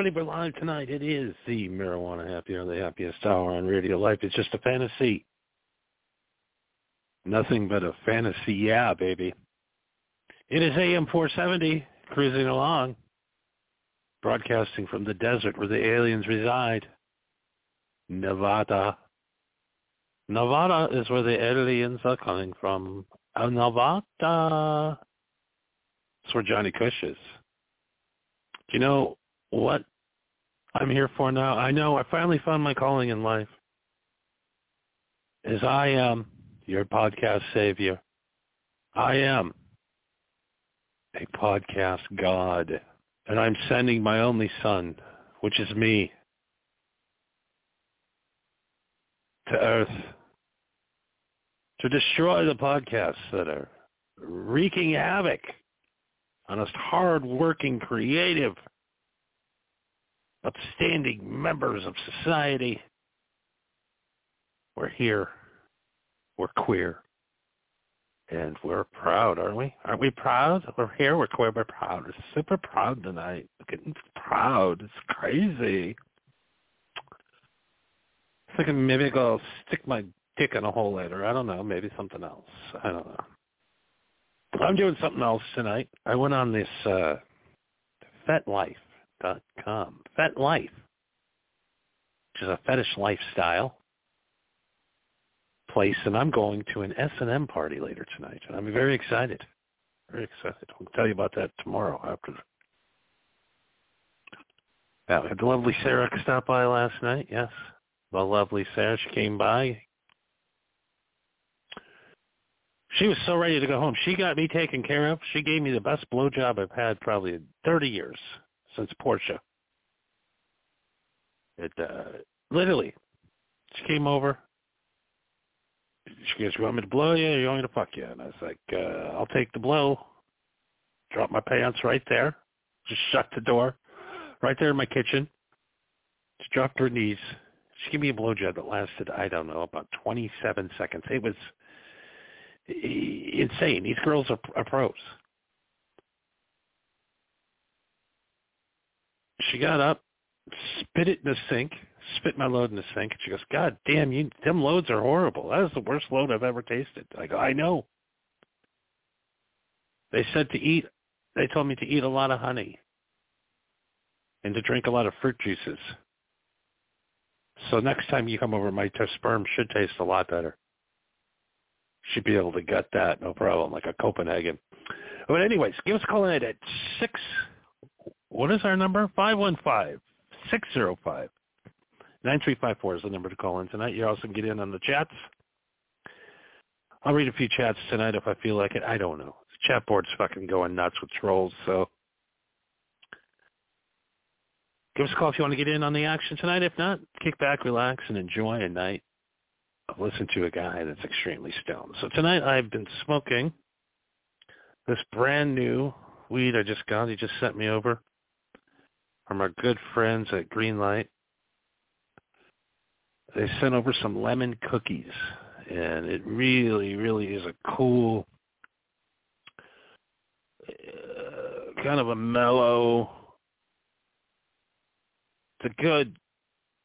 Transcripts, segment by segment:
Everybody, we're live tonight. It is the Marijuana Happy Hour, the happiest hour on Radio Life. It's just a fantasy. Nothing but a fantasy, yeah, baby. It is AM 470, cruising along, broadcasting from the desert where the aliens reside, Nevada. Nevada is where the aliens are coming from. Oh, Nevada. That's where Johnny Cush is. Do you know what I'm here for now? I know I finally found my calling in life. As I am your podcast savior. I am a podcast god. And I'm sending my only son, which is me, to Earth to destroy the podcasts that are wreaking havoc on us hard-working, creative, upstanding members of society. We're here. We're queer. And we're proud, aren't we? Aren't we proud? We're here. We're queer. We're proud. We're super proud tonight. We're getting proud. It's crazy. I Thinking maybe I'll stick my dick in a hole later. I don't know. Maybe something else. I don't know. I'm doing something else tonight. I went on this uh, FetLife.com. FetLife, which is a fetish lifestyle place, and I'm going to an S&M party later tonight, and I'm very excited. Very excited. I'll tell you about that tomorrow after. Yeah, we had the lovely Sarah stop by last night. Yes, the lovely Sarah. She came by, she was so ready to go home. She got me taken care of. She gave me the best blowjob I've had probably in 30 years since Portia. It uh, literally, she came over. She goes, "You want me to blow you? You want me to fuck you?" And I was like, uh, "I'll take the blow." Drop my pants right there. Just shut the door, right there in my kitchen. She dropped her knees. She gave me a blowjob that lasted, I don't know, about 27 seconds. It was insane. These girls are, are pros. She got up, spit it in the sink, spit my load in the sink, and she goes, "God damn, you them loads are horrible. That is the worst load I've ever tasted." I go, "I know." They said to eat. They told me to eat a lot of honey and to drink a lot of fruit juices. So next time you come over, my sperm should taste a lot better should be able to get that, no problem, like a Copenhagen. But anyways, give us a call in at six. What is our number? Five one five six zero five nine three five four is the number to call in tonight. You also can get in on the chats. I'll read a few chats tonight if I feel like it. I don't know. The chat board's fucking going nuts with trolls, so give us a call if you want to get in on the action tonight. If not, kick back, relax, and enjoy a night of listening to a guy that's extremely stoned. So tonight I've been smoking this brand new weed I just got. He just sent me over from our good friends at Greenlight. They sent over some lemon cookies, and it really, really is a cool, uh, kind of a mellow. It's a good,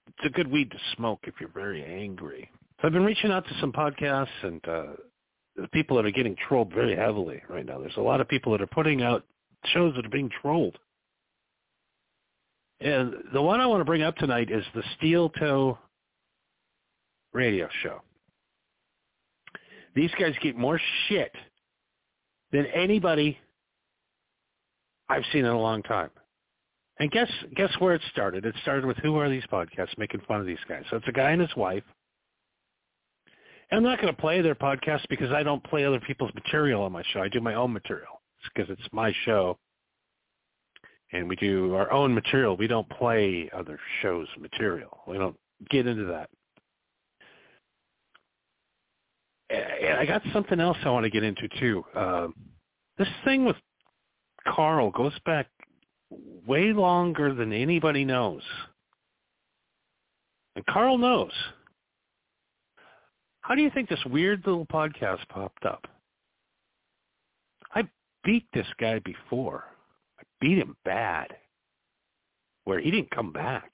it's a good weed to smoke if you're very angry. So I've been reaching out to some podcasts and uh, the people that are getting trolled very heavily right now. There's a lot of people that are putting out shows that are being trolled. And the one I want to bring up tonight is the Steel Toe radio show. These guys get more shit than anybody I've seen in a long time. And guess guess where it started? It started with who are these podcasts making fun of these guys? So it's a guy and his wife I'm not going to play their podcast because I don't play other people's material on my show. I do my own material because it's my show. And we do our own material. We don't play other shows' material. We don't get into that. And I got something else I want to get into too. Um, this thing with Carl goes back way longer than anybody knows. And Carl knows. How do you think this weird little podcast popped up? I beat this guy before. Beat him bad. where he didn't come back.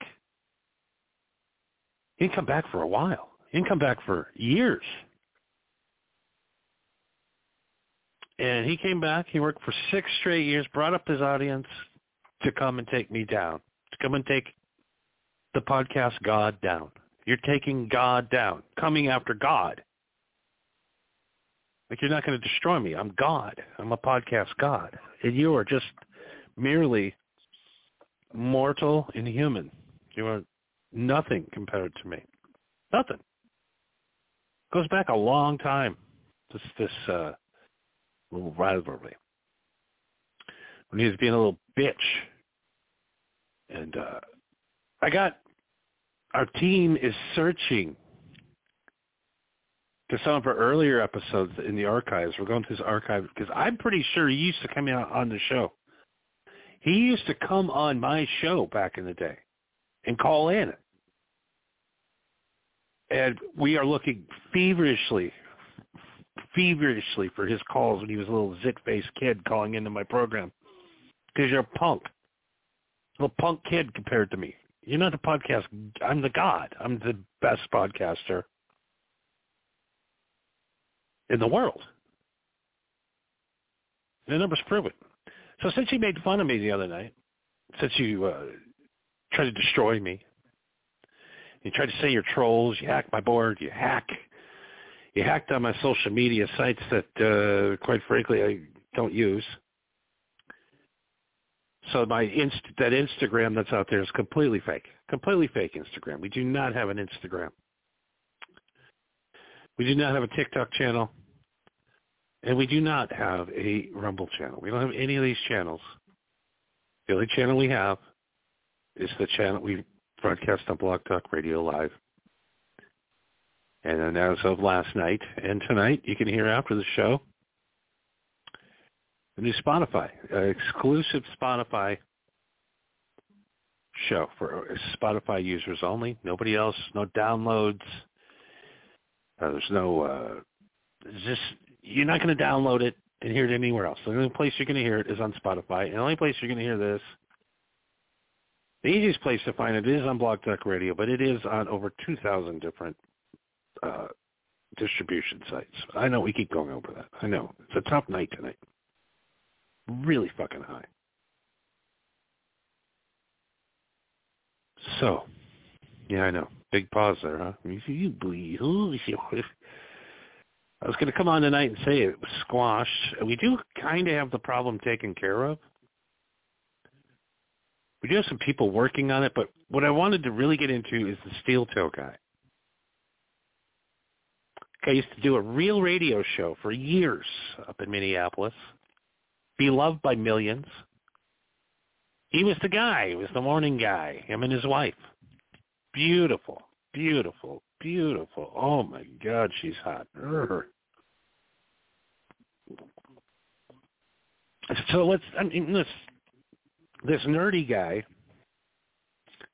He didn't come back for a while. He didn't come back for years. And he came back. He worked for six straight years, brought up his audience to come and take me down, to come and take the podcast God down. You're taking God down, coming after God. Like you're not going to destroy me. I'm God. I'm a podcast God. And you are just merely mortal and human. You are nothing compared to me. Nothing. Goes back a long time. This this uh, little rivalry. When he was being a little bitch. And uh, I got our team is searching to some of our earlier episodes in the archives. We're going through this archive because I'm pretty sure he used to come out on the show. He used to come on my show back in the day and call in. And we are looking feverishly, feverishly for his calls when he was a little zit-faced kid calling into my program. Because you're a punk. A little punk kid compared to me. You're not the podcast. I'm the god. I'm the best podcaster in the world. The numbers prove it. So since you made fun of me the other night, since you uh, tried to destroy me, you tried to say you're trolls, you hacked my board, you hack, you hacked on my social media sites that, uh, quite frankly, I don't use. So my inst- that Instagram that's out there is completely fake, completely fake Instagram. We do not have an Instagram. We do not have a TikTok channel. And we do not have a Rumble channel. We don't have any of these channels. The only channel we have is the channel we broadcast on Blog Talk Radio Live. And then as of last night and tonight, you can hear after the show the new Spotify, uh, exclusive Spotify show for Spotify users only. Nobody else, no downloads. Uh, there's no, uh, just you're not going to download it and hear it anywhere else. The only place you're going to hear it is on Spotify. And the only place you're going to hear this, the easiest place to find it is on Blog Talk Radio, but it is on over 2,000 different uh, distribution sites. I know we keep going over that. I know. It's a tough night tonight. Really fucking high. So, yeah, I know. Big pause there, huh? I was going to come on tonight and say it was squashed. We do kind of have the problem taken care of. We do have some people working on it, but what I wanted to really get into is the steel toe guy. I used to do a real radio show for years up in Minneapolis, beloved by millions. He was the guy. He was the morning guy, him and his wife. Beautiful, beautiful, beautiful. Oh my God, she's hot. Urgh. So let's. I mean, this this nerdy guy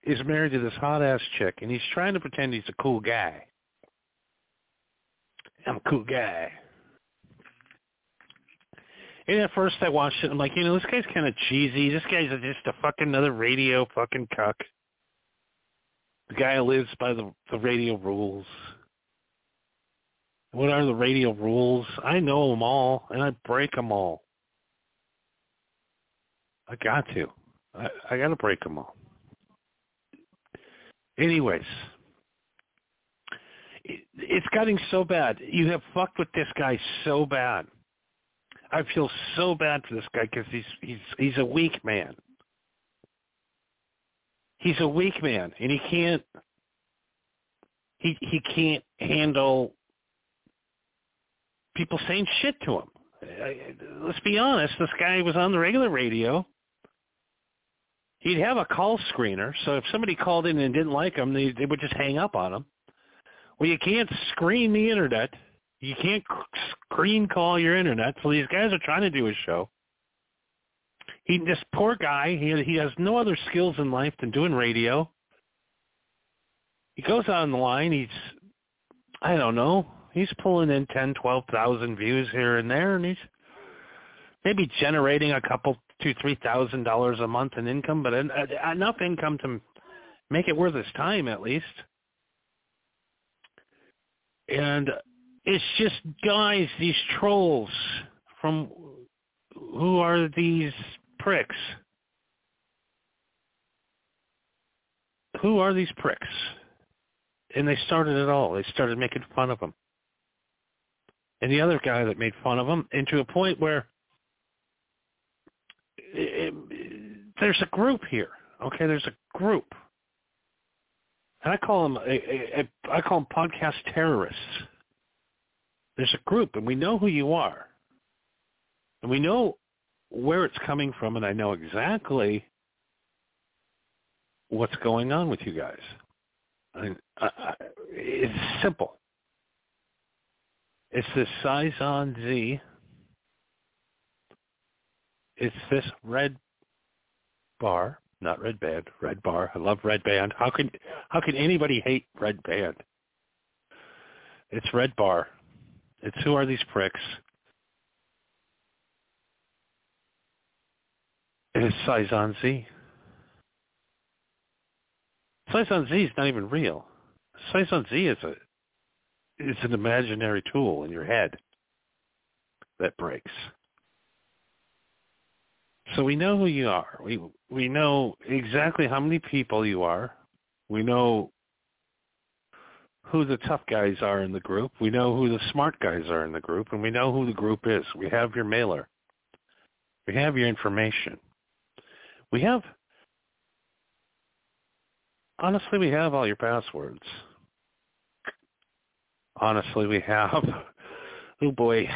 is married to this hot ass chick, and he's trying to pretend he's a cool guy. I'm a cool guy. And at first I watched it, I'm like, you know, this guy's kind of cheesy. This guy's just a fucking another radio fucking cuck. The guy lives by the the radio rules. What are the radio rules? I know them all, and I break them all. I got to. I, I got to break them all. Anyways, it, it's getting so bad. You have fucked with this guy so bad. I feel so bad for this guy because he's he's he's a weak man. He's a weak man, and he can't he he can't handle people saying shit to him. Let's be honest. This guy was on the regular radio. He'd have a call screener, so if somebody called in and didn't like him, they, they would just hang up on him. Well, you can't screen the internet. You can't screen call your internet. So these guys are trying to do a show. He, this poor guy, he he has no other skills in life than doing radio. He goes on the line. He's, I don't know, he's pulling in ten, twelve thousand views here and there, and he's maybe generating a couple two, three thousand dollars a month in income, but en- enough income to make it worth his time at least. And it's just guys, these trolls from who are these pricks? Who are these pricks? And they started it all. They started making fun of him. And the other guy that made fun of him, and to a point where it, it, there's a group here. Okay, there's a group, and I call them a, a, a, I call them podcast terrorists. There's a group, and we know who you are, and we know where it's coming from, and I know exactly what's going on with you guys. I, I, I, it's simple. It's this Sison Z. It's this red bar, not red band, red bar. I love red band. How can how can anybody hate red band? It's red bar. It's who are these pricks? Is Sison Z. Sison Z is not even real. Sison Z is a it's an imaginary tool in your head that breaks. So we know who you are. We we know exactly how many people you are. We know who the tough guys are in the group. We know who the smart guys are in the group, and we know who the group is. We have your mailer. We have your information. We have honestly we have all your passwords honestly we have. Oh boy.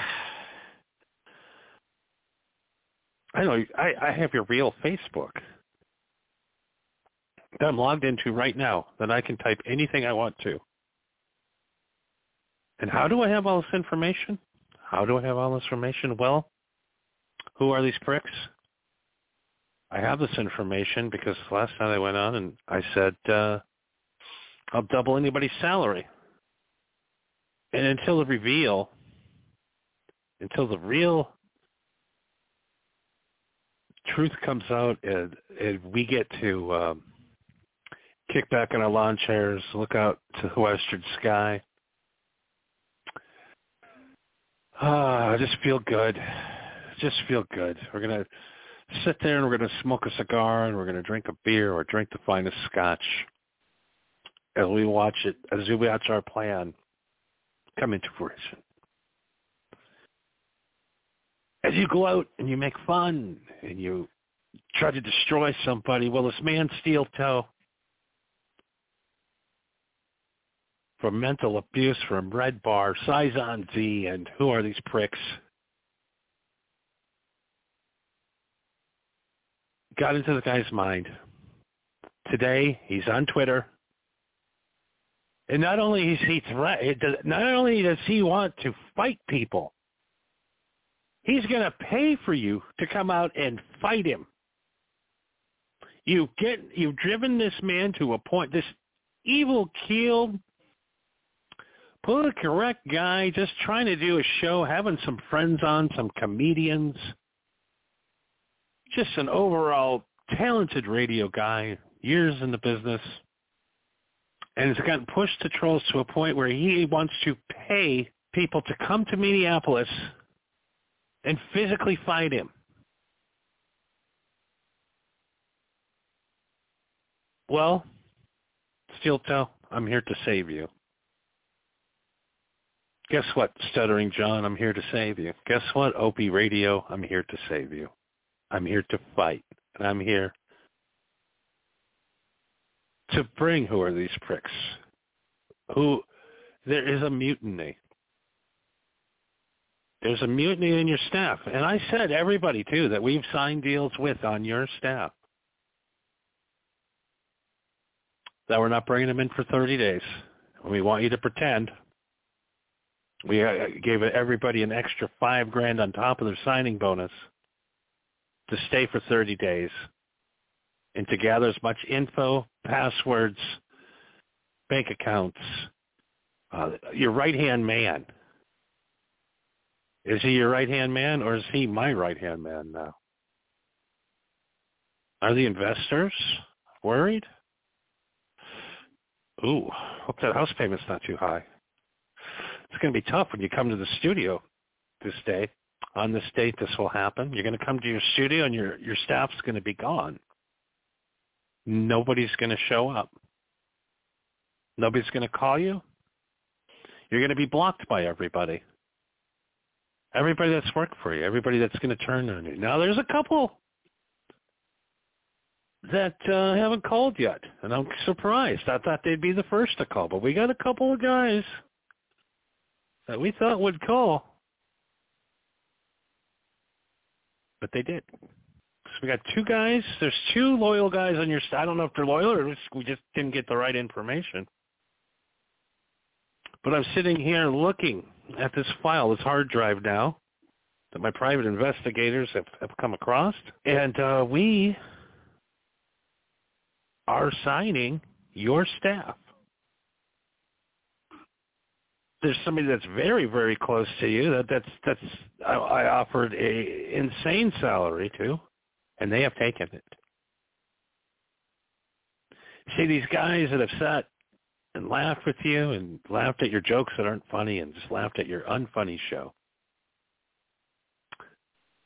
I know I, I have your real Facebook that I'm logged into right now that I can type anything I want to. And how do I have all this information? How do I have all this information? Well, who are these pricks? I have this information because last night I went on and I said, uh, I'll double anybody's salary and until the reveal, until the real truth comes out and, and we get to um, kick back in our lawn chairs, look out to the western sky. Ah, I just feel good. Just feel good. We're gonna sit there and we're gonna smoke a cigar and we're gonna drink a beer or drink the finest scotch as we watch it, as we watch our plan come into fruition. As you go out and you make fun and you try to destroy somebody, well, this man Steel Toe, from mental abuse from Red Bar, Sison Z, and who are these pricks? Got into the guy's mind. Today, he's on Twitter. And not only is he threat, does, not only does he want to fight people, he's going to pay for you to come out and fight him. You get you've driven this man to a point. This evil keeled, politically correct guy, just trying to do a show, having some friends on, some comedians, just an overall talented radio guy, years in the business and it's gotten pushed to trolls to a point where he wants to pay people to come to Minneapolis and physically fight him. Well, Steel Toe, I'm here to save you. Guess what, Stuttering John, I'm here to save you. Guess what, Opie Radio, I'm here to save you. I'm here to fight, and I'm here to bring who are these pricks? Who there is a mutiny. There's a mutiny in your staff. And I said everybody too that we've signed deals with on your staff. That we're not bringing them in for 30 days. We want you to pretend. We uh, gave everybody an extra five grand on top of their signing bonus to stay for 30 days and to gather as much info, passwords, bank accounts. Uh, your right-hand man. Is he your right-hand man or is he my right-hand man now? Are the investors worried? Ooh, hope that house payment's not too high. It's going to be tough when you come to the studio this day. On this date, this will happen. You're going to come to your studio and your, your staff's going to be gone. Nobody's going to show up. Nobody's going to call you. You're going to be blocked by everybody. Everybody that's worked for you. Everybody that's going to turn on you. Now, there's a couple that uh, haven't called yet, and I'm surprised. I thought they'd be the first to call, but we got a couple of guys that we thought would call, but they did. So we got two guys. There's two loyal guys on your. Side. I don't know if they're loyal or we just didn't get the right information. But I'm sitting here looking at this file, this hard drive now that my private investigators have, have come across, and uh, we are signing your staff. There's somebody that's very, very close to you that that's that's I, I offered a insane salary to, and they have taken it. See these guys that have sat and laughed with you and laughed at your jokes that aren't funny and just laughed at your unfunny show.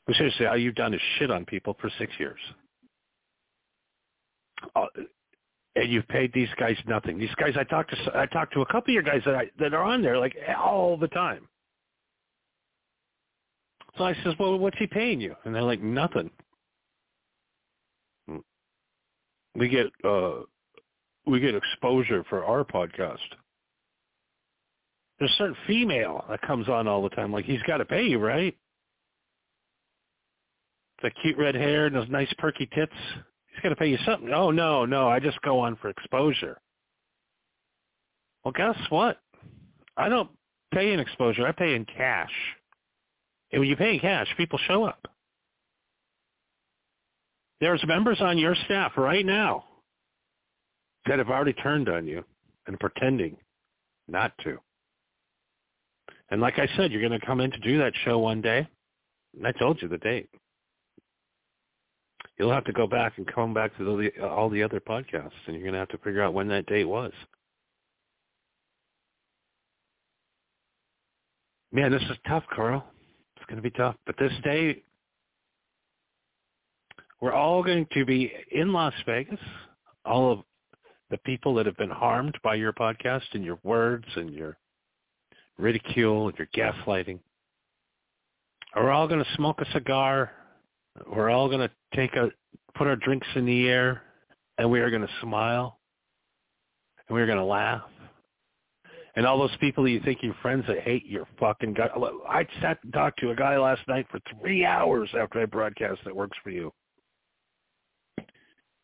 But seriously, all you've done is shit on people for six years. Uh, And you've paid these guys nothing. These guys, I talked to, I talked to a couple of your guys that I, that are on there like all the time. So I says, well, what's he paying you? And they're like, nothing. We get uh, we get exposure for our podcast. There's a certain female that comes on all the time. Like he's got to pay you, right? The cute red hair and those nice perky tits. He's to pay you something. Oh no, no, I just go on for exposure. Well, guess what? I don't pay in exposure. I pay in cash. And when you pay in cash, people show up. There's members on your staff right now that have already turned on you and pretending not to. And like I said, you're going to come in to do that show one day. And I told you the date. You'll have to go back and come back to the, all the other podcasts, and you're going to have to figure out when that date was. Man, this is tough, Carl. It's going to be tough. But this day, we're all going to be in Las Vegas. All of the people that have been harmed by your podcast and your words and your ridicule and your gaslighting are all going to smoke a cigar. We're all going to take a put our drinks in the air, and we are going to smile, and we're going to laugh. And all those people you think you're friends that hate your fucking guy. I sat and talked to a guy last night for three hours after I broadcast that works for you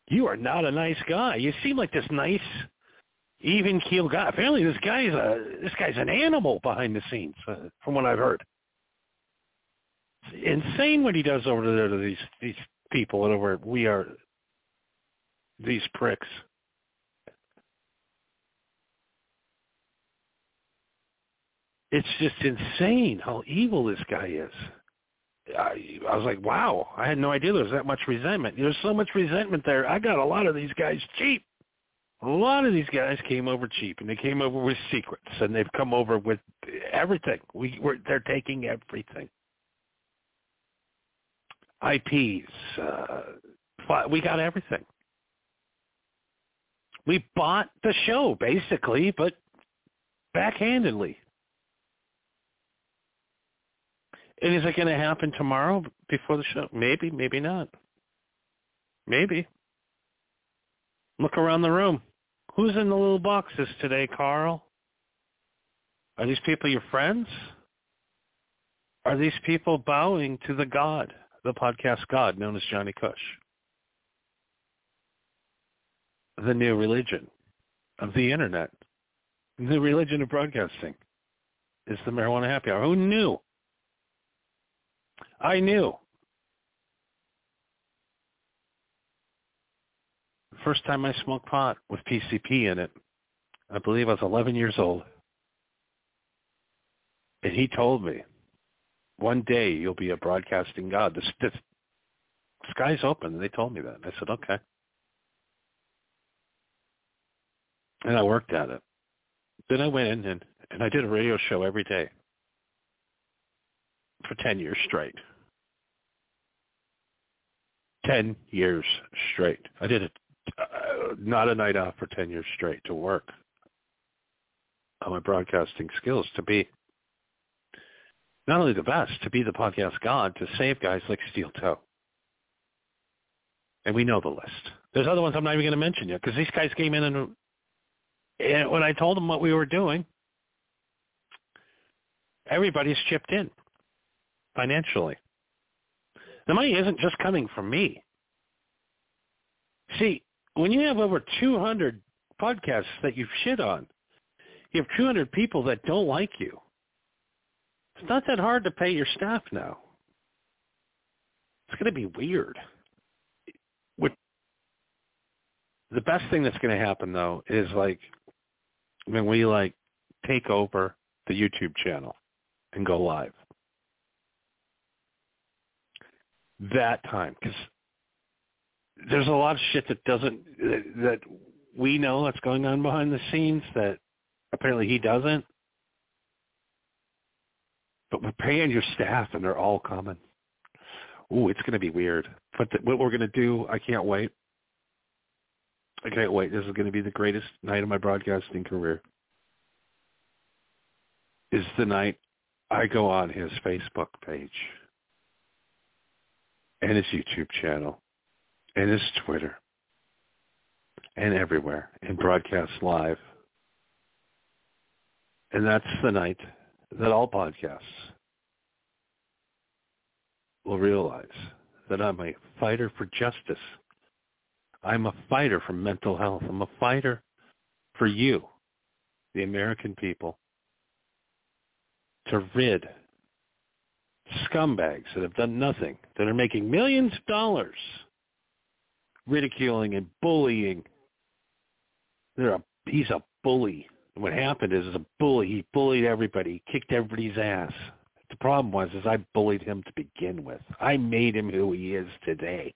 you are not a nice guy. You seem like this nice, even keel guy. Apparently, this guy's a this guy's an animal behind the scenes, uh, from what I've heard. It's insane what he does over there to these these people and over we are these pricks. It's just insane how evil this guy is. I, I was like, wow, I had no idea there was that much resentment. There's so much resentment there. I got a lot of these guys cheap. A lot of these guys came over cheap, and they came over with secrets, and they've come over with everything. We, we're, they're taking everything. IPs, uh, we got everything. We bought the show basically, but backhandedly. And is it going to happen tomorrow before the show? Maybe, maybe not. Maybe. Look around the room. Who's in the little boxes today, Carl? Are these people your friends? Are these people bowing to the God, the podcast God known as Johnny Cush? The new religion of the internet, the religion of broadcasting is the marijuana happy hour. Who knew? I knew. The first time I smoked pot with PCP in it, I believe I was 11 years old. And he told me, one day you'll be a broadcasting god. This sky's open. And they told me that. I said, okay. And I worked at it. Then I went in and, and I did a radio show every day for 10 years straight. 10 years straight. I did it, uh, not a night off for 10 years straight to work on my broadcasting skills to be not only the best, to be the podcast god, to save guys like Steel Toe. And we know the list. There's other ones I'm not even going to mention yet because these guys came in and, and when I told them what we were doing, everybody's chipped in financially. The money isn't just coming from me. See, when you have over 200 podcasts that you've shit on, you have 200 people that don't like you. It's not that hard to pay your staff now. It's going to be weird. What the best thing that's going to happen though is like when we like take over the YouTube channel and go live. That time, because there's a lot of shit that doesn't that we know that's going on behind the scenes that apparently he doesn't. But we're paying your staff, and they're all coming. Ooh, it's going to be weird. But what we're going to do, I can't wait. I can't wait. This is going to be the greatest night of my broadcasting career. Is the night I go on his Facebook page and his YouTube channel and his Twitter and everywhere and broadcast live. And that's the night that all podcasts will realize that I'm a fighter for justice. I'm a fighter for mental health. I'm a fighter for you, the American people, to rid scumbags that have done nothing, that are making millions of dollars ridiculing and bullying. They're a, he's a bully. What happened is, is a bully. He bullied everybody. He kicked everybody's ass. The problem was, is I bullied him to begin with. I made him who he is today.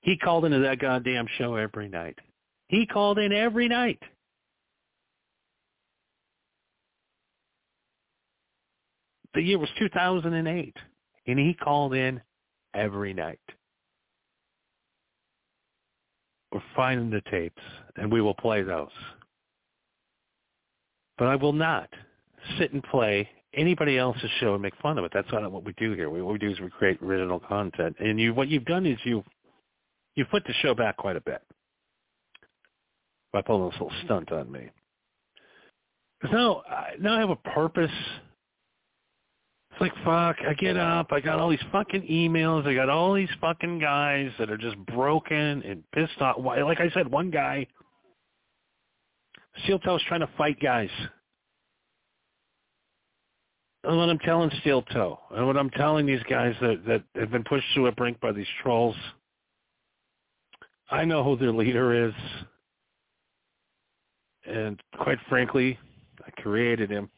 He called into that goddamn show every night. He called in every night. The year was 2008, and he called in every night. We're finding the tapes, and we will play those. But I will not sit and play anybody else's show and make fun of it. That's not what we do here. What we do is we create original content. And you, what you've done is you, you put the show back quite a bit by pulling this little stunt on me. Because now, now I have a purpose it's like, fuck, I get up, I got all these fucking emails, I got all these fucking guys that are just broken and pissed off. Like I said, one guy, Steel Toe's trying to fight guys. And what I'm telling Steel Toe, and what I'm telling these guys that, that have been pushed to a brink by these trolls, I know who their leader is. And quite frankly, I created him.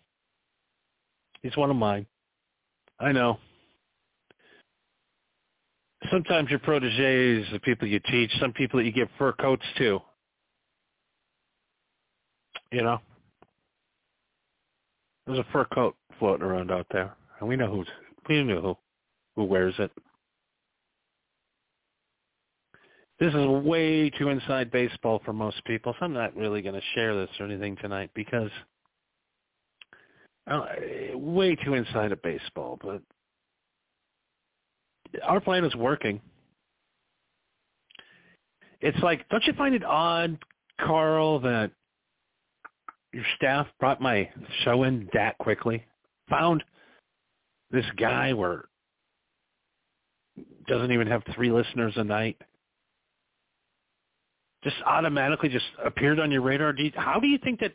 He's one of mine. I know. Sometimes your proteges, the people you teach, some people that you give fur coats to. You know? There's a fur coat floating around out there. And we know who's we know who who wears it. This is way too inside baseball for most people, so I'm not really going to share this or anything tonight because uh, way too inside of baseball, but our plan is working. It's like, don't you find it odd, Carl, that your staff brought my show in that quickly? Found this guy where doesn't even have three listeners a night. Just automatically just appeared on your radar. How do you think that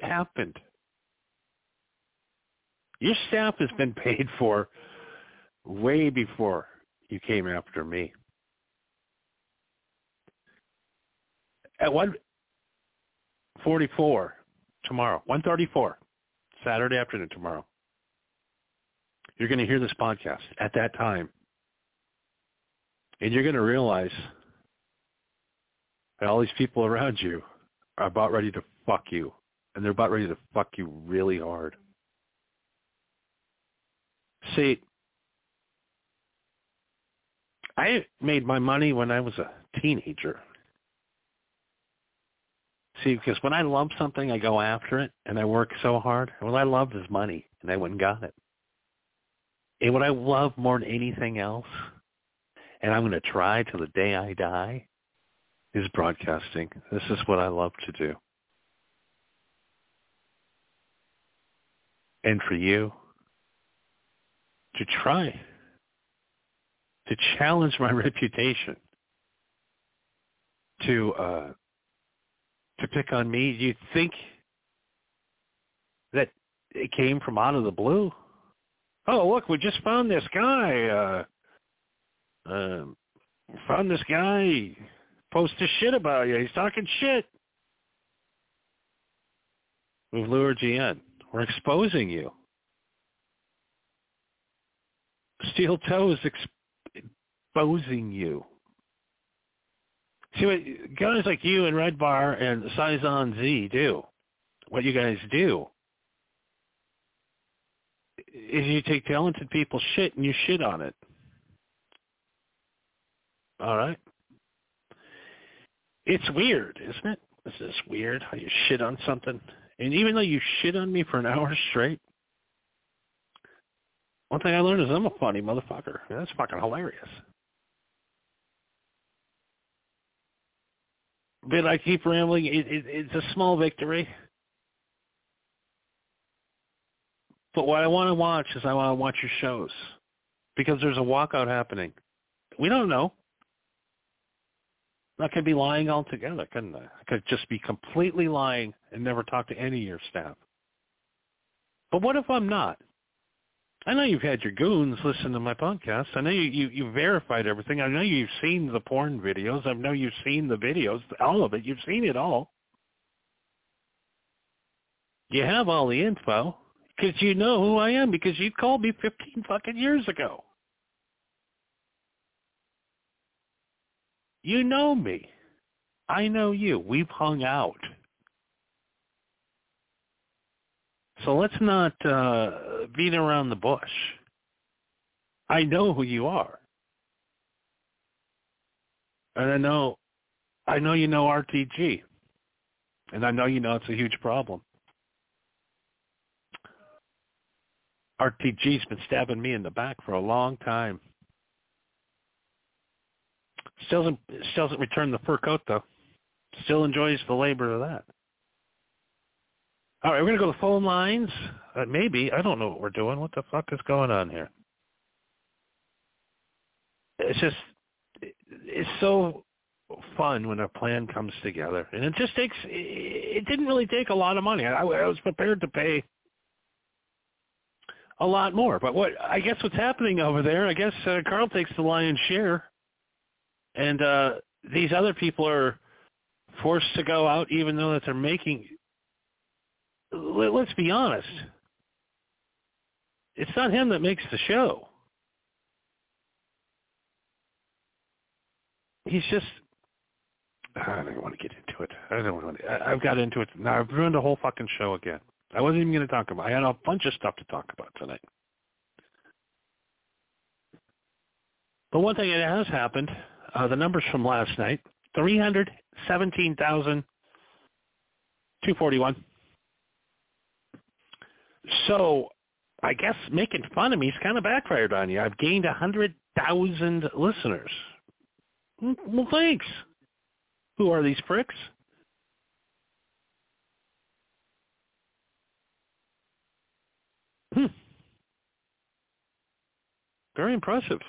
happened? Your staff has been paid for way before you came after me. At 144 tomorrow, 134, Saturday afternoon tomorrow, You're going to hear this podcast at that time. And you're going to realize that all these people around you are about ready to fuck you. And they're about ready to fuck you really hard. See, I made my money when I was a teenager. See, because when I love something, I go after it, and I work so hard. And what I loved is money, and I went and got it. And what I love more than anything else, and I'm going to try till the day I die, is broadcasting. This is what I love to do. And for you, to try to challenge my reputation, to uh, to pick on me. Do you think that it came from out of the blue? Oh, look, we just found this guy. Uh, uh, found this guy post a shit about you. He's talking shit. We've lured you in. We're exposing you. Steel toes exposing you. See what guys like you and Red Bar and Saison Z do. What you guys do is you take talented people's shit and you shit on it. All right. It's weird, isn't it? This is weird how you shit on something? And even though you shit on me for an hour straight, one thing I learned is I'm a funny motherfucker. That's fucking hilarious. But I keep rambling. It, it, it's a small victory. But what I want to watch is I want to watch your shows because there's a walkout happening. We don't know. I could be lying altogether, couldn't I? I could just be completely lying and never talk to any of your staff. But what if I'm not? I know you've had your goons listen to my podcast. I know you, you, you verified everything. I know you've seen the porn videos. I know you've seen the videos, all of it. You've seen it all. You have all the info because you know who I am because you called me 15 fucking years ago. You know me. I know you. We've hung out. So let's not uh, beat around the bush. I know who you are. And I know I know you know RTG. And I know you know it's a huge problem. RTG's been stabbing me in the back for a long time. Still doesn't still doesn't return the fur coat though. Still enjoys the labor of that. All right, we're going to go to phone lines. Uh, maybe. I don't know what we're doing. What the fuck is going on here? It's just, it's so fun when a plan comes together. And it just takes, it didn't really take a lot of money. I, I was prepared to pay a lot more. But what, I guess what's happening over there, I guess uh, Carl takes the lion's share. And uh, these other people are forced to go out even though that they're making let's be honest. It's not him that makes the show. He's just. I don't want to get into it. I don't want to. I've got into it now. I've ruined the whole fucking show again. I wasn't even going to talk about. I had a bunch of stuff to talk about tonight. But one thing that has happened, uh, the numbers from last night: three hundred seventeen thousand two forty-one. So I guess making fun of me has kind of backfired on you. I've gained a hundred thousand listeners. Hmm, well, thanks. Who are these pricks? Hmm. Very impressive.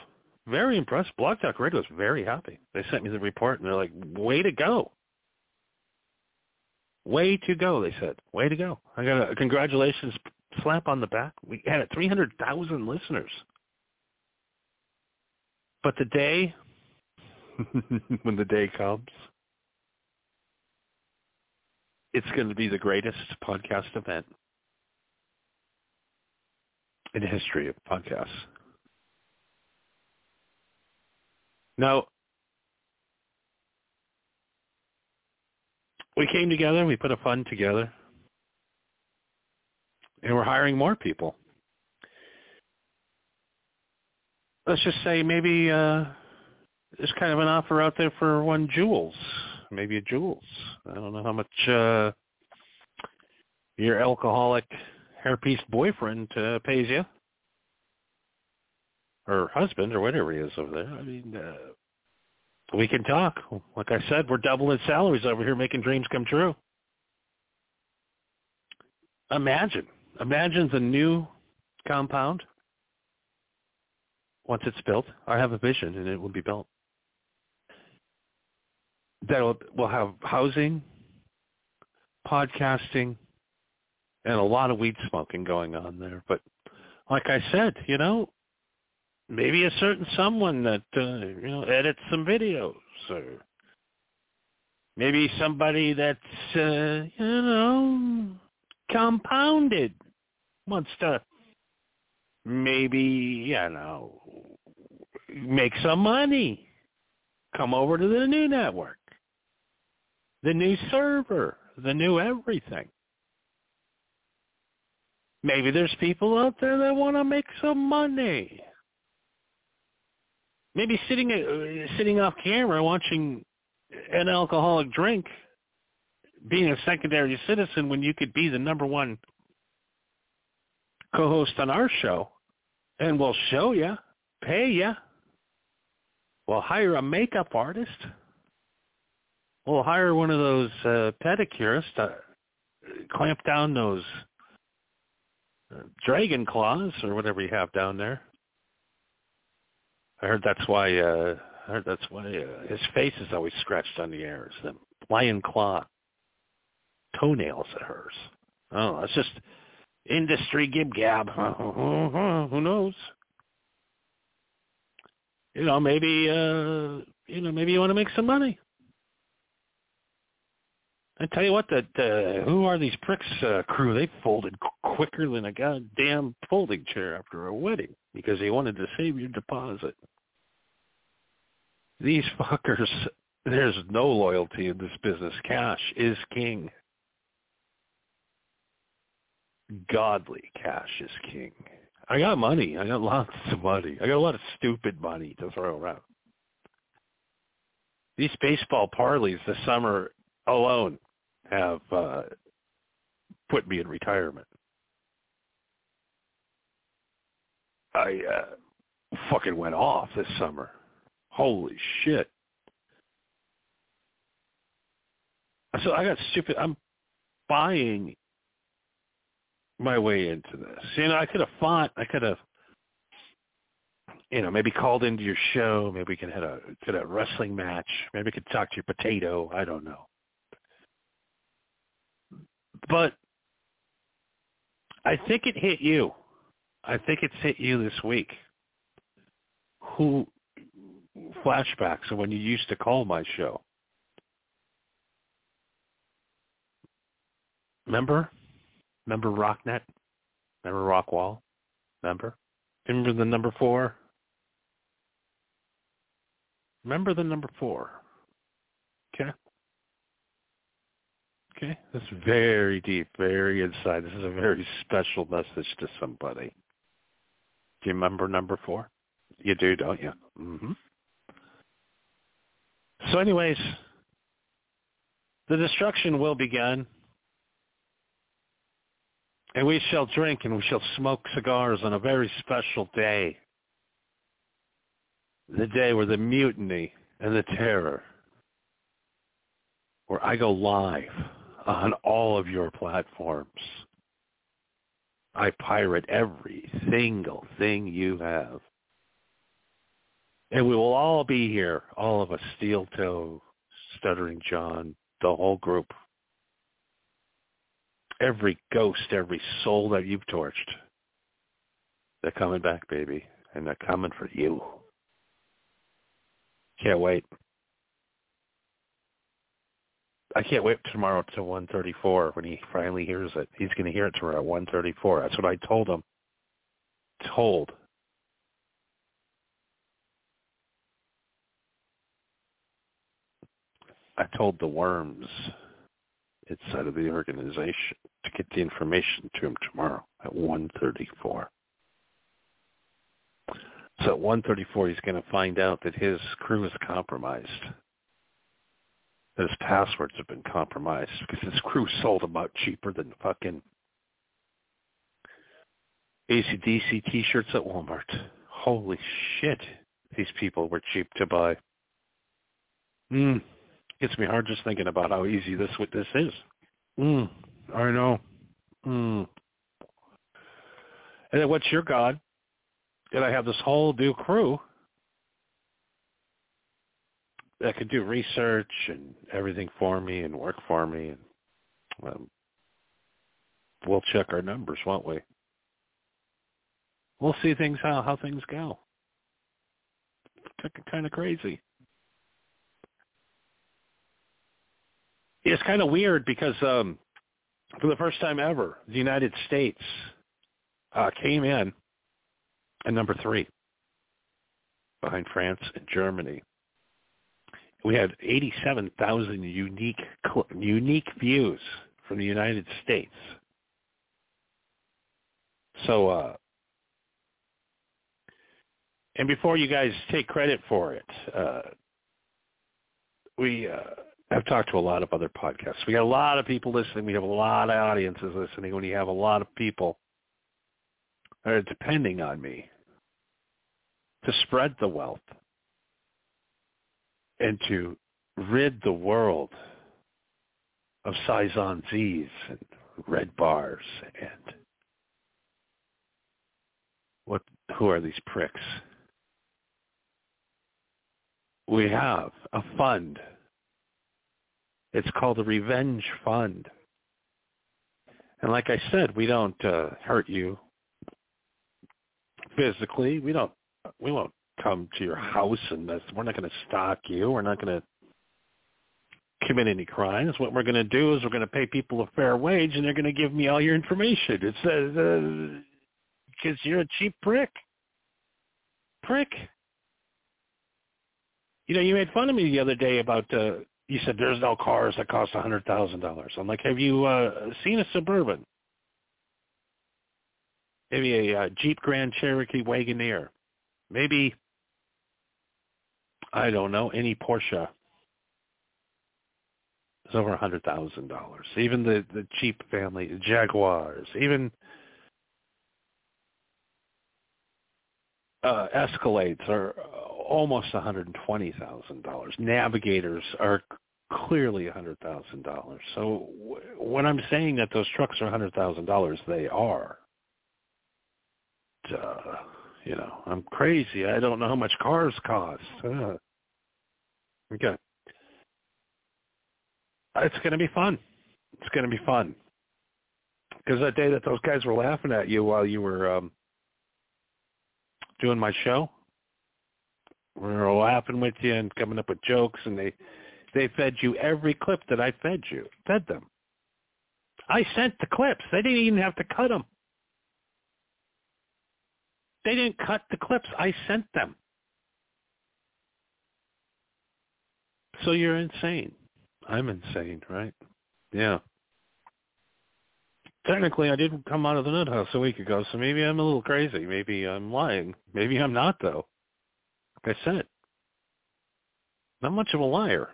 Very impressive. Blog Talk Radio was very happy. They sent me the report and they're like, way to go. Way to go, they said. Way to go. I got a congratulations slap on the back. We had 300,000 listeners. But the day, when the day comes, it's going to be the greatest podcast event in the history of podcasts. Now, we came together, we put a fund together, and we're hiring more people. Let's just say maybe uh, there's kind of an offer out there for one Jules, maybe a Jules. I don't know how much uh, your alcoholic hairpiece boyfriend uh, pays you, or husband, or whatever he is over there. I mean, uh, we can talk. Like I said, we're doubling salaries over here, making dreams come true. Imagine, imagine the new compound once it's built. I have a vision, and it will be built. That will have housing, podcasting, and a lot of weed smoking going on there. But like I said, you know, maybe a certain someone that uh, you know edits some videos, or maybe somebody that's uh, you know compounded wants to maybe you know make some money, come over to the new network, the new server, the new everything. Maybe there's people out there that want to make some money. Maybe sitting uh, sitting off camera watching an alcoholic drink, being a secondary citizen when you could be the number one co-host on our show, and we'll show you, pay you. We'll hire a makeup artist. We'll hire one of those uh, pedicurists to clamp down those dragon claws or whatever you have down there. I heard that's why. Uh, I heard that's why uh, his face is always scratched on the air. It's the lion claw toenails of hers. Oh, that's just industry gib gab. Who knows? You know, maybe uh, you know, maybe you want to make some money. I tell you what, that uh, who are these pricks uh, crew? They folded quicker than a goddamn folding chair after a wedding because they wanted to save your deposit. These fuckers, there's no loyalty in this business. Cash is king. Godly cash is king. I got money. I got lots of money. I got a lot of stupid money to throw around. These baseball parlays this summer alone have uh, put me in retirement. I uh, fucking went off this summer. Holy shit. So I got stupid. I'm buying my way into this. You know, I could have fought. I could have, you know, maybe called into your show. Maybe we could have a could have a wrestling match. Maybe we could talk to your potato. I don't know. But I think it hit you. I think it's hit you this week. Who flashbacks of when you used to call my show. Remember? Remember Rocknet? Remember Rockwall? Remember? Remember the number four? Remember the number four. Okay? Okay, that's very deep, very inside. This is a very special message to somebody. Do you remember number four? You do, don't you? Mm-hmm. So, anyways, the destruction will begin, and we shall drink and we shall smoke cigars on a very special day. The day where the mutiny and the terror, where I go live on all of your platforms. I pirate every single thing you have. And we will all be here, all of us, Steel Toe, Stuttering John, the whole group. Every ghost, every soul that you've torched. They're coming back, baby. And they're coming for you. Can't wait. I can't wait tomorrow to 134 when he finally hears it. He's going to hear it tomorrow at 134. That's what I told him. told I told the worms inside of the organization to get the information to him tomorrow at 1.34. So at 1.34 he's going to find out that his crew is compromised. That his passwords have been compromised because his crew sold them out cheaper than fucking ACDC t-shirts at Walmart. Holy shit. These people were cheap to buy. Hmm. Gets me hard just thinking about how easy this what this is. Hmm. I know. Hmm. And then what's your God? That I have this whole new crew that could do research and everything for me and work for me and um, we'll check our numbers, won't we? we'll see things how how things go. It's kind of crazy. It's kind of weird because um, for the first time ever, the United States uh, came in at number three behind France and Germany. We had 87,000 unique unique views from the United States. So uh, and before you guys take credit for it, uh, we uh, have talked to a lot of other podcasts. We got a lot of people listening. We have a lot of audiences listening. When you have a lot of people that are depending on me to spread the wealth and to rid the world of Saison Z's and red bars and what who are these pricks? we have a fund. It's called the Revenge Fund. And like I said, we don't uh, hurt you physically. We don't. We won't come to your house and. We're not going to stalk you. We're not going to commit any crimes. What we're going to do is we're going to pay people a fair wage, and they're going to give me all your information. It says because uh, you're a cheap prick. Prick. You know, you made fun of me the other day about uh you said there's no cars that cost a hundred thousand dollars. I'm like, have you uh seen a suburban? Maybe a uh, Jeep Grand Cherokee Wagoneer. Maybe I don't know, any Porsche. It's over a hundred thousand dollars. Even the the cheap family Jaguars, even uh Escalades are almost $120,000. Navigators are clearly $100,000. So when I'm saying that those trucks are $100,000, they are. Uh, you know, I'm crazy. I don't know how much cars cost. Uh, okay. It's going to be fun. It's going to be fun. Because that day that those guys were laughing at you while you were um, doing my show, we were laughing with you and coming up with jokes, and they they fed you every clip that I fed you, fed them. I sent the clips. They didn't even have to cut them. They didn't cut the clips. I sent them. So you're insane. I'm insane, right? Yeah. Technically, I didn't come out of the nut house a week ago, so maybe I'm a little crazy. Maybe I'm lying. Maybe I'm not, though. I said, not much of a liar.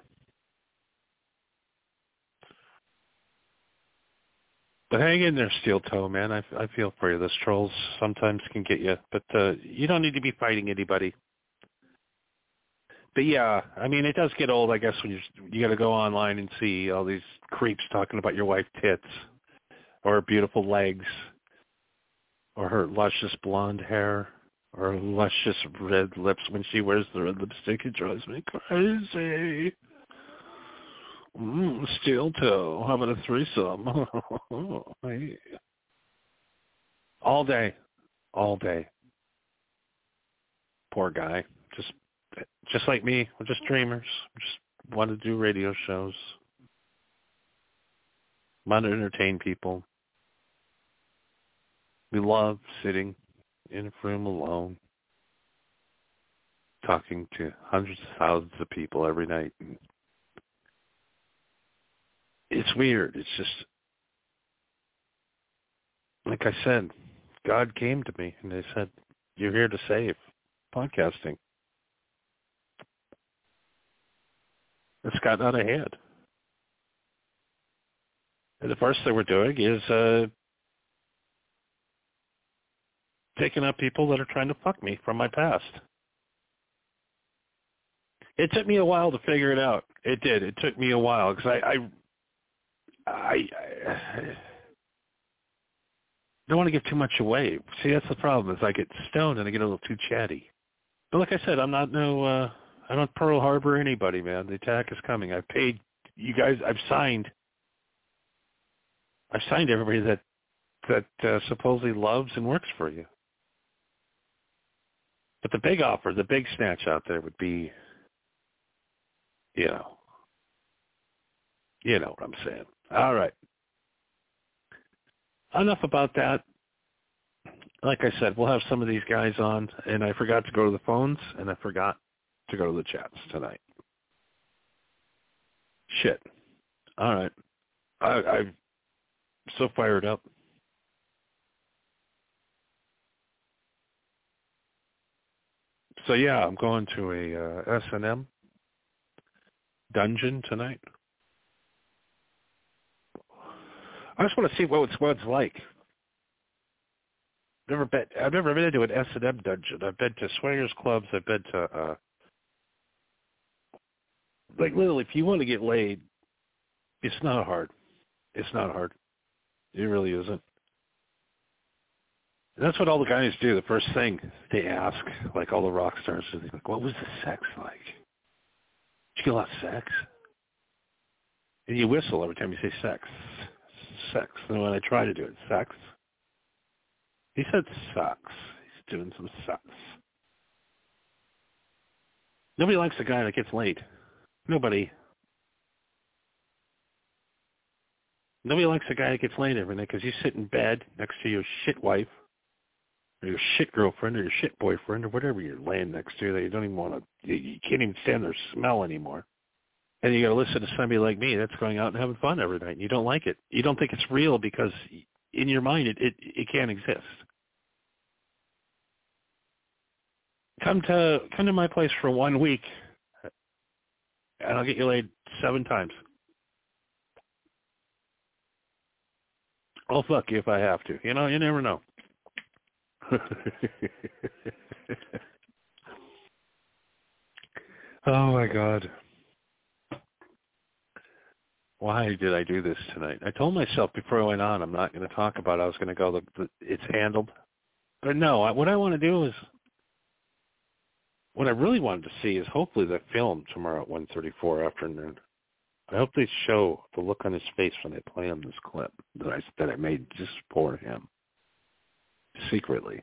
But hang in there, steel toe, man. I, I feel for you. Those trolls sometimes can get you, but uh, you don't need to be fighting anybody. But yeah, I mean, it does get old, I guess, when you you got to go online and see all these creeps talking about your wife's tits, or her beautiful legs, or her luscious blonde hair, or luscious red lips when she wears the red lipstick. It drives me crazy. Mm, steel toe. How about a threesome? all day, all day. Poor guy. Just, just like me. We're just dreamers. Just want to do radio shows. Want to entertain people. We love sitting in a room alone, talking to hundreds of thousands of people every night. It's weird. It's just like I said, God came to me and they said, "You're here to save podcasting." It's gotten out of hand. And the first thing we're doing is uh, taking up people that are trying to fuck me from my past. It took me a while to figure it out. It did. It took me a while because I, I, I, I don't want to give too much away. See, that's the problem. Is I get stoned and I get a little too chatty. But like I said, I'm not no. uh I don't Pearl Harbor anybody, man. The attack is coming. I've paid you guys. I've signed. I've signed everybody that that uh, supposedly loves and works for you. But the big offer, the big snatch out there would be, you know, you know what I'm saying. All right. Enough about that. Like I said, we'll have some of these guys on, and I forgot to go to the phones, and I forgot to go to the chats tonight. Shit. All right. I, I'm so fired up. So yeah, I'm going to a uh, S&M dungeon tonight. I just want to see what it's what it's like. Never been. I've never been into an S and M dungeon. I've been to swingers clubs. I've been to uh like literally, if you want to get laid, it's not hard. It's not hard. It really isn't. That's what all the guys do. The first thing they ask, like all the rock stars, is like, "What was the sex like? Did you get a lot of sex?" And you whistle every time you say sex, sex. And when I try to do it, sex. He said sex. He's doing some sex. Nobody likes a guy that gets late. Nobody. Nobody likes a guy that gets laid every night because you sit in bed next to your shit wife or your shit girlfriend or your shit boyfriend or whatever you're laying next to that you don't even want to, you, can't even stand their smell anymore. And you got to listen to somebody like me that's going out and having fun every night. And you don't like it. You don't think it's real because in your mind it, it, it can't exist. Come to come to my place for one week and I'll get you laid seven times. I'll fuck you if I have to. You know, you never know. oh my god. Why did I do this tonight? I told myself before I went on I'm not going to talk about it. I was going to go the, the it's handled. But no, I, what I want to do is what I really wanted to see is hopefully the film tomorrow at 1:34 afternoon. I hope they show the look on his face when they play him this clip that I that I made just for him secretly.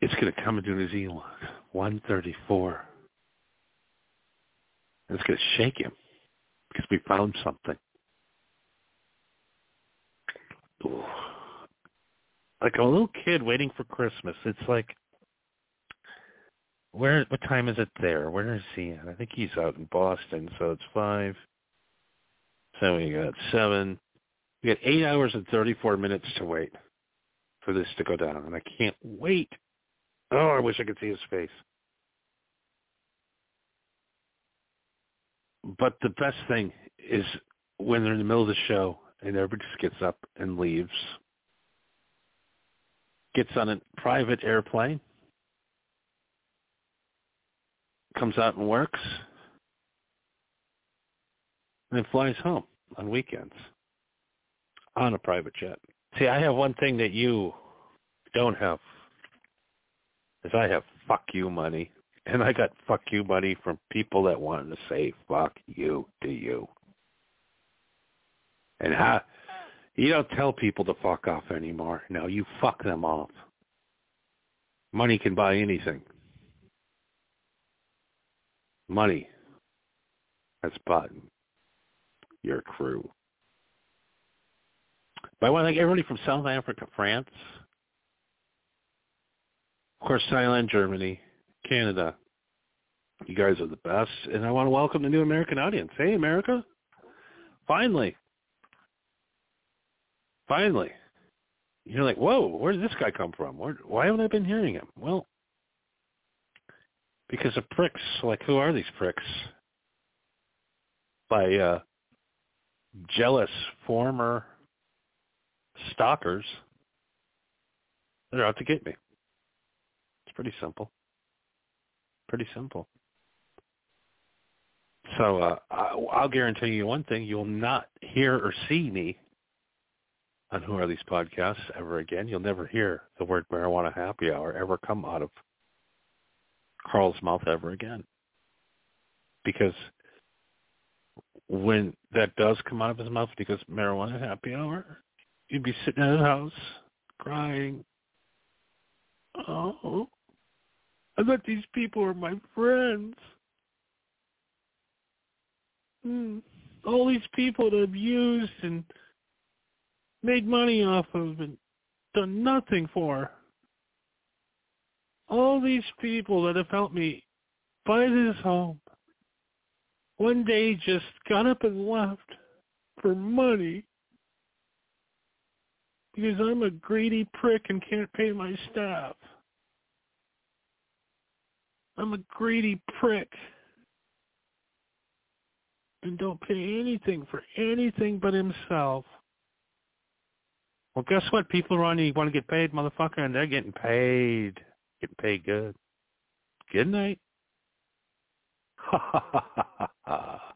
It's going to come into New Zealand, 134. It's going to shake him because we found something. Like a little kid waiting for Christmas. It's like where what time is it there? Where is he at? I think he's out in Boston, so it's five. So we got seven. We got eight hours and thirty four minutes to wait for this to go down. And I can't wait. Oh, I wish I could see his face. But the best thing is when they're in the middle of the show and everybody just gets up and leaves gets on a private airplane, comes out and works, and then flies home on weekends on a private jet. See, I have one thing that you don't have. Is I have fuck you money. And I got fuck you money from people that wanted to say fuck you to you. And how you don't tell people to fuck off anymore. No, you fuck them off. Money can buy anything. Money has bought your crew. But I want to thank everybody from South Africa, France, of course, Thailand, Germany, Canada. You guys are the best. And I want to welcome the new American audience. Hey, America. Finally. Finally. You're like, whoa, where did this guy come from? Where, why haven't I been hearing him? Well, because of pricks. Like, who are these pricks? By uh, jealous former stalkers that are out to get me. It's pretty simple. Pretty simple. So uh, I'll guarantee you one thing: you will not hear or see me on Who Are These Podcasts ever again. You'll never hear the word marijuana happy hour ever come out of Carl's mouth ever again. Because when that does come out of his mouth because marijuana happy hour, you'd be sitting at his house crying. Oh, I thought these people were my friends. Hmm. All these people that I've used and made money off of and done nothing for. All these people that have helped me buy this home one day just got up and left for money because I'm a greedy prick and can't pay my staff. I'm a greedy prick and don't pay anything for anything but himself. Well, guess what? People are on you want to get paid, motherfucker, and they're getting paid. Getting paid good. Good night. Ha ha ha ha ha.